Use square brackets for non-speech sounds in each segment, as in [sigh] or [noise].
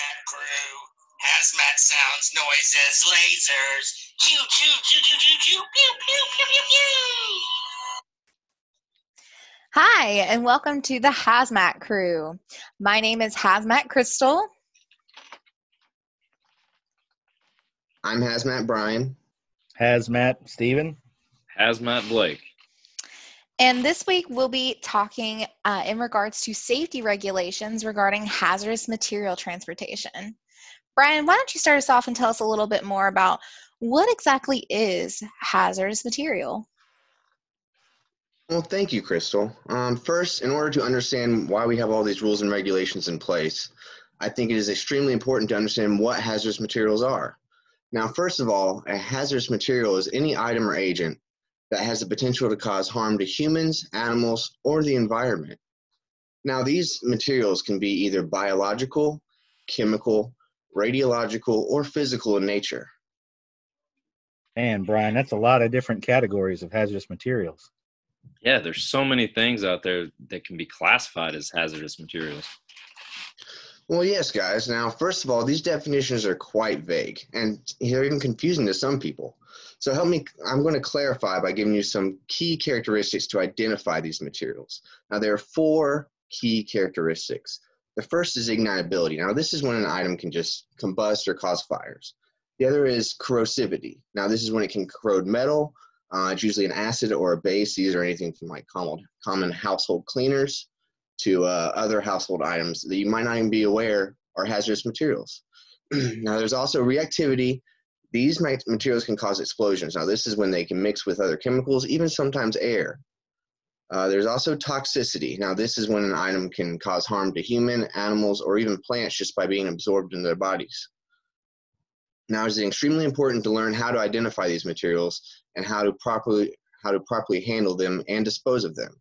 hazmat crew. Hazmat sounds, noises, lasers. Choo choo choo choo choo choo pew pew pew pew pew. Hi, and welcome to the Hazmat Crew. My name is Hazmat Crystal. I'm Hazmat Brian. Hazmat Steven. Hazmat Blake. And this week we'll be talking uh, in regards to safety regulations regarding hazardous material transportation. Brian, why don't you start us off and tell us a little bit more about what exactly is hazardous material? Well, thank you, Crystal. Um, first, in order to understand why we have all these rules and regulations in place, I think it is extremely important to understand what hazardous materials are. Now, first of all, a hazardous material is any item or agent that has the potential to cause harm to humans, animals, or the environment. Now, these materials can be either biological, chemical, radiological, or physical in nature. And Brian, that's a lot of different categories of hazardous materials. Yeah, there's so many things out there that can be classified as hazardous materials. Well, yes, guys. Now, first of all, these definitions are quite vague and they're even confusing to some people. So help me, I'm going to clarify by giving you some key characteristics to identify these materials. Now, there are four key characteristics. The first is ignitability. Now, this is when an item can just combust or cause fires. The other is corrosivity. Now, this is when it can corrode metal. Uh, it's usually an acid or a base. These are anything from like common, common household cleaners to uh, other household items that you might not even be aware are hazardous materials. [clears throat] now, there's also reactivity. These materials can cause explosions. Now, this is when they can mix with other chemicals, even sometimes air. Uh, there's also toxicity. Now, this is when an item can cause harm to human, animals, or even plants just by being absorbed in their bodies. Now, it's extremely important to learn how to identify these materials and how to properly how to properly handle them and dispose of them.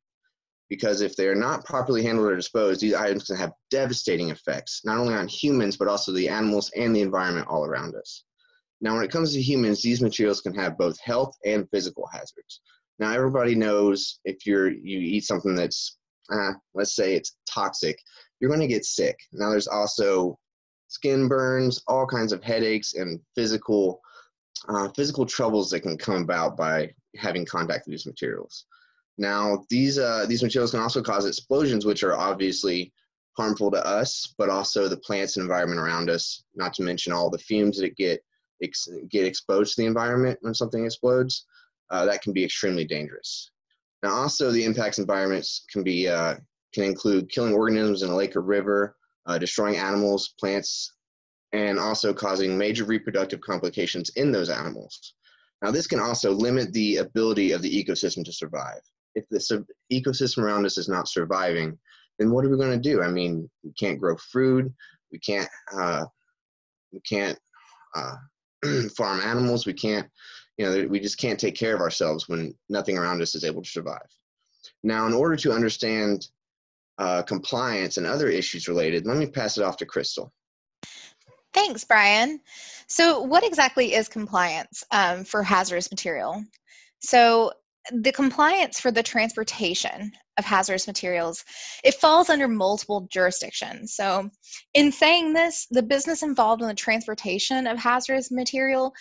Because if they are not properly handled or disposed, these items can have devastating effects, not only on humans, but also the animals and the environment all around us. Now, when it comes to humans, these materials can have both health and physical hazards. Now, everybody knows if you're you eat something that's, uh, let's say it's toxic, you're going to get sick. Now, there's also skin burns, all kinds of headaches, and physical uh, physical troubles that can come about by having contact with these materials. Now, these uh, these materials can also cause explosions, which are obviously harmful to us, but also the plants and environment around us. Not to mention all the fumes that get ex- get exposed to the environment when something explodes, uh, that can be extremely dangerous. Now, also the impacts environments can be uh, can include killing organisms in a lake or river, uh, destroying animals, plants, and also causing major reproductive complications in those animals. Now, this can also limit the ability of the ecosystem to survive. If the ecosystem around us is not surviving, then what are we going to do? I mean, we can't grow food, we can't, uh, we can't uh, [clears throat] farm animals. We can't, you know, we just can't take care of ourselves when nothing around us is able to survive. Now, in order to understand uh, compliance and other issues related, let me pass it off to Crystal. Thanks, Brian. So, what exactly is compliance um, for hazardous material? So, the compliance for the transportation of hazardous materials it falls under multiple jurisdictions. So in saying this the business involved in the transportation of hazardous material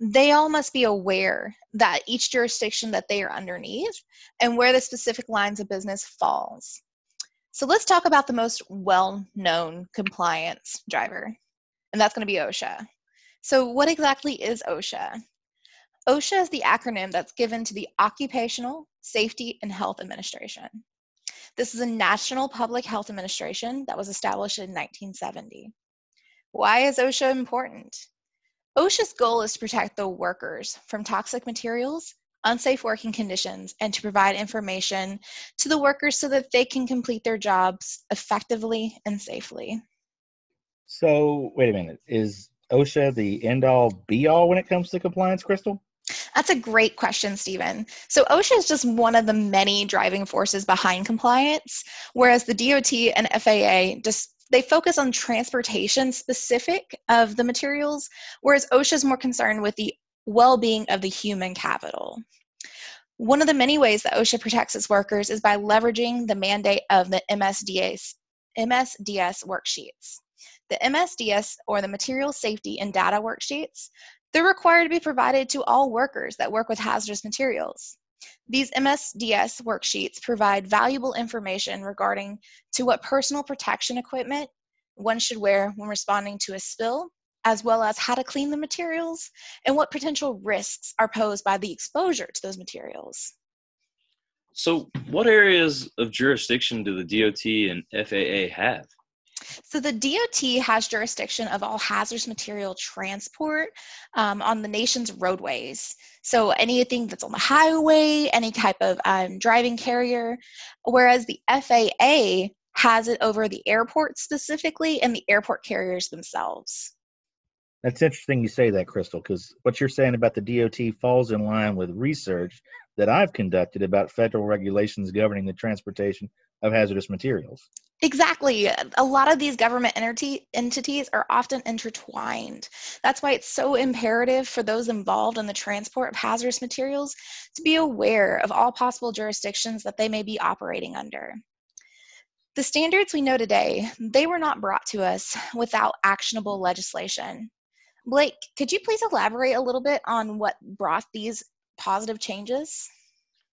they all must be aware that each jurisdiction that they are underneath and where the specific lines of business falls. So let's talk about the most well-known compliance driver and that's going to be osha. So what exactly is osha OSHA is the acronym that's given to the Occupational Safety and Health Administration. This is a national public health administration that was established in 1970. Why is OSHA important? OSHA's goal is to protect the workers from toxic materials, unsafe working conditions, and to provide information to the workers so that they can complete their jobs effectively and safely. So, wait a minute. Is OSHA the end all be all when it comes to compliance, Crystal? That's a great question, Stephen. So OSHA is just one of the many driving forces behind compliance, whereas the DOT and FAA just they focus on transportation specific of the materials, whereas OSHA is more concerned with the well-being of the human capital. One of the many ways that OSHA protects its workers is by leveraging the mandate of the MSDS, MSDS worksheets. the MSDS or the Material Safety and Data Worksheets, they're required to be provided to all workers that work with hazardous materials. These MSDS worksheets provide valuable information regarding to what personal protection equipment one should wear when responding to a spill, as well as how to clean the materials and what potential risks are posed by the exposure to those materials. So, what areas of jurisdiction do the DOT and FAA have? So the DOT has jurisdiction of all hazardous material transport um, on the nation's roadways. So anything that's on the highway, any type of um, driving carrier, whereas the FAA has it over the airport specifically and the airport carriers themselves. That's interesting you say that, Crystal, because what you're saying about the DOT falls in line with research that I've conducted about federal regulations governing the transportation of hazardous materials. Exactly. A lot of these government entity, entities are often intertwined. That's why it's so imperative for those involved in the transport of hazardous materials to be aware of all possible jurisdictions that they may be operating under. The standards we know today, they were not brought to us without actionable legislation. Blake, could you please elaborate a little bit on what brought these positive changes?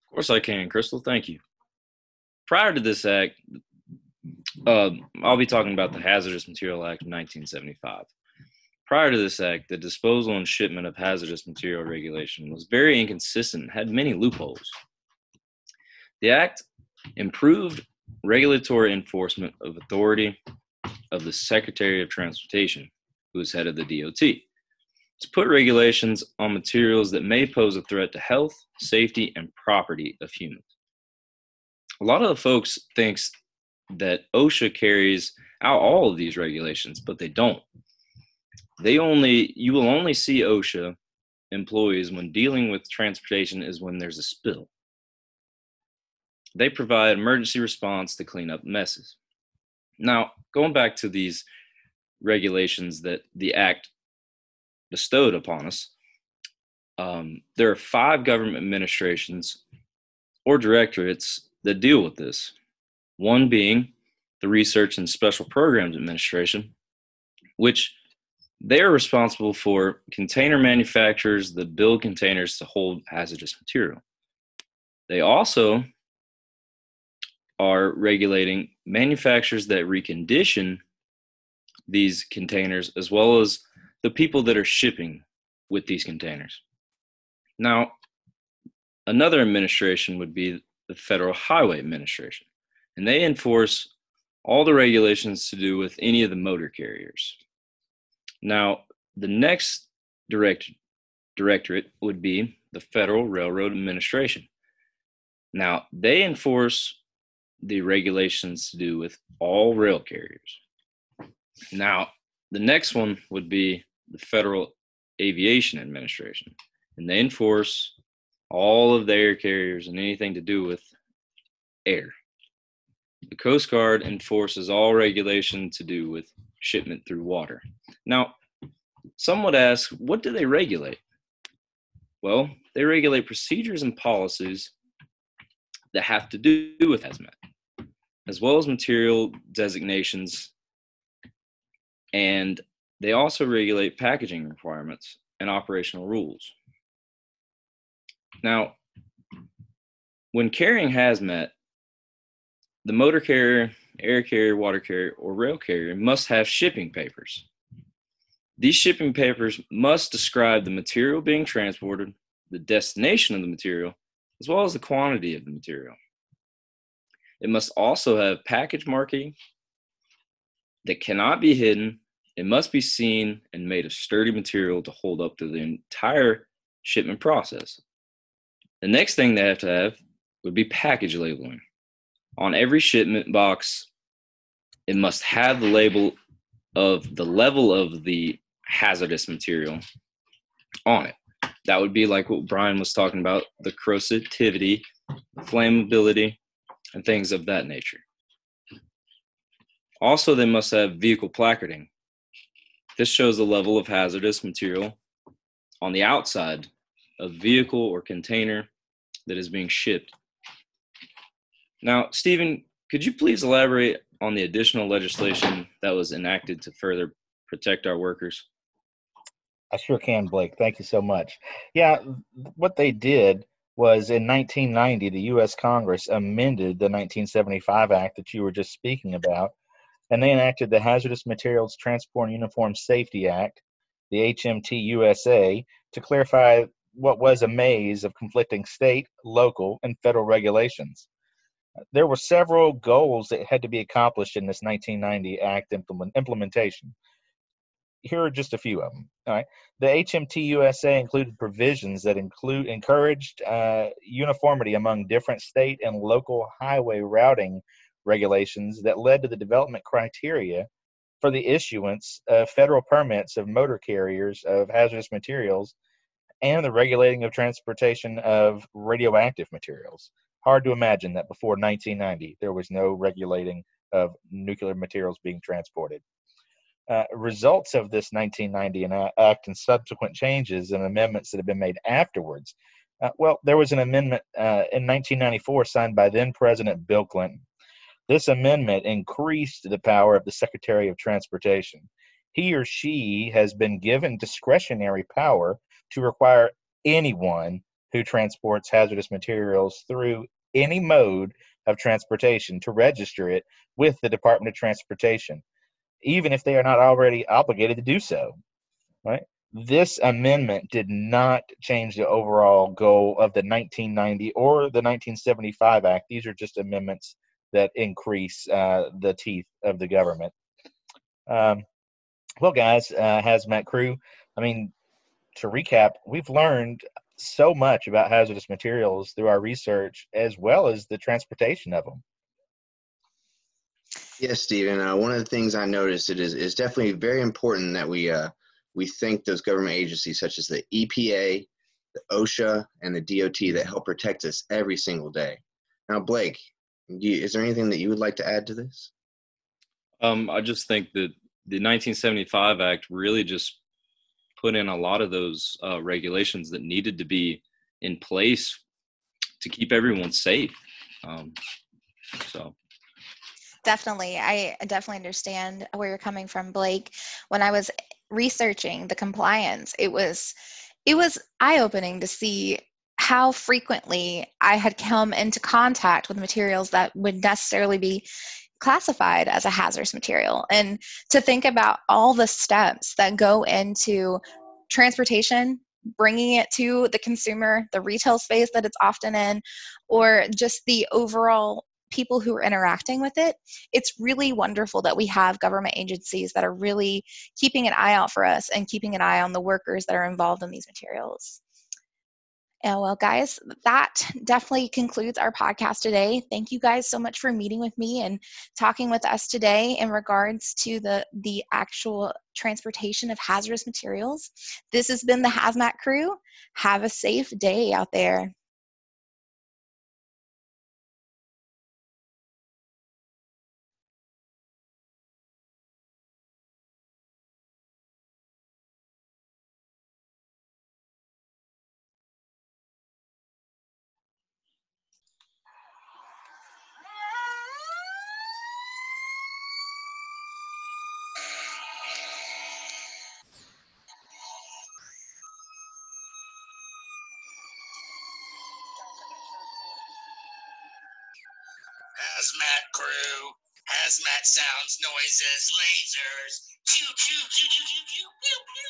Of course, I can, Crystal. Thank you. Prior to this act, uh, I'll be talking about the Hazardous Material Act of 1975. Prior to this act, the disposal and shipment of hazardous material regulation was very inconsistent and had many loopholes. The act improved regulatory enforcement of authority of the Secretary of Transportation, who is head of the DOT, to put regulations on materials that may pose a threat to health, safety, and property of humans. A lot of the folks thinks that OSHA carries out all of these regulations, but they don't. They only you will only see OSHA employees when dealing with transportation is when there's a spill. They provide emergency response to clean up messes. Now, going back to these regulations that the act bestowed upon us, um, there are five government administrations or directorates that deal with this one being the Research and Special Programs Administration, which they're responsible for container manufacturers that build containers to hold hazardous material. They also are regulating manufacturers that recondition these containers as well as the people that are shipping with these containers. Now, another administration would be the Federal Highway Administration and they enforce all the regulations to do with any of the motor carriers. Now, the next direct, directorate would be the Federal Railroad Administration. Now, they enforce the regulations to do with all rail carriers. Now, the next one would be the Federal Aviation Administration, and they enforce all of the air carriers and anything to do with air. The Coast Guard enforces all regulation to do with shipment through water. Now, some would ask, what do they regulate? Well, they regulate procedures and policies that have to do with hazmat, as well as material designations. And they also regulate packaging requirements and operational rules. Now, when carrying hazmat, the motor carrier, air carrier, water carrier, or rail carrier must have shipping papers. These shipping papers must describe the material being transported, the destination of the material, as well as the quantity of the material. It must also have package marking that cannot be hidden. It must be seen and made of sturdy material to hold up to the entire shipment process. The next thing they have to have would be package labeling on every shipment box, it must have the label of the level of the hazardous material on it. That would be like what Brian was talking about the corrosivity, flammability, and things of that nature. Also, they must have vehicle placarding. This shows the level of hazardous material on the outside of vehicle or container that is being shipped now, Stephen, could you please elaborate on the additional legislation that was enacted to further protect our workers? I sure can, Blake. Thank you so much. Yeah, what they did was in 1990, the U.S. Congress amended the 1975 Act that you were just speaking about, and they enacted the Hazardous Materials Transport and Uniform Safety Act, the HMT USA, to clarify what was a maze of conflicting state, local, and federal regulations. There were several goals that had to be accomplished in this 1990 Act implement, implementation here are just a few of them. All right. The HMT USA included provisions that include encouraged uh, uniformity among different state and local highway routing regulations that led to the development criteria for the issuance of federal permits of motor carriers of hazardous materials and the regulating of transportation of radioactive materials. Hard to imagine that before 1990 there was no regulating of nuclear materials being transported uh, results of this 1990 act and subsequent changes and amendments that have been made afterwards. Uh, well, there was an amendment uh, in 1994 signed by then President Bill Clinton. This amendment increased the power of the Secretary of Transportation. He or she has been given discretionary power to require anyone who transports hazardous materials through any mode of transportation to register it with the Department of Transportation even if they are not already obligated to do so. Right? This amendment did not change the overall goal of the 1990 or the 1975 Act. These are just amendments that increase uh, the teeth of the government. Um, well, guys, uh, hazmat crew, I mean, to recap, we've learned so much about hazardous materials through our research as well as the transportation of them. Yes, Stephen. Uh, one of the things I noticed it is is definitely very important that we uh, we thank those government agencies such as the EPA, the OSHA, and the DOT that help protect us every single day. Now, Blake, you, is there anything that you would like to add to this? Um, I just think that the 1975 Act really just put in a lot of those uh, regulations that needed to be in place to keep everyone safe. Um, so Definitely. I definitely understand where you're coming from, Blake. When I was researching the compliance, it was it was eye-opening to see how frequently I had come into contact with materials that would necessarily be classified as a hazardous material and to think about all the steps that go into transportation bringing it to the consumer the retail space that it's often in or just the overall people who are interacting with it, it's really wonderful that we have government agencies that are really keeping an eye out for us and keeping an eye on the workers that are involved in these materials. And well, guys, that definitely concludes our podcast today. Thank you guys so much for meeting with me and talking with us today in regards to the, the actual transportation of hazardous materials. This has been the Hazmat Crew. Have a safe day out there. Hazmat crew, hazmat sounds, noises, lasers, choo choo choo choo choo choo, pew pew.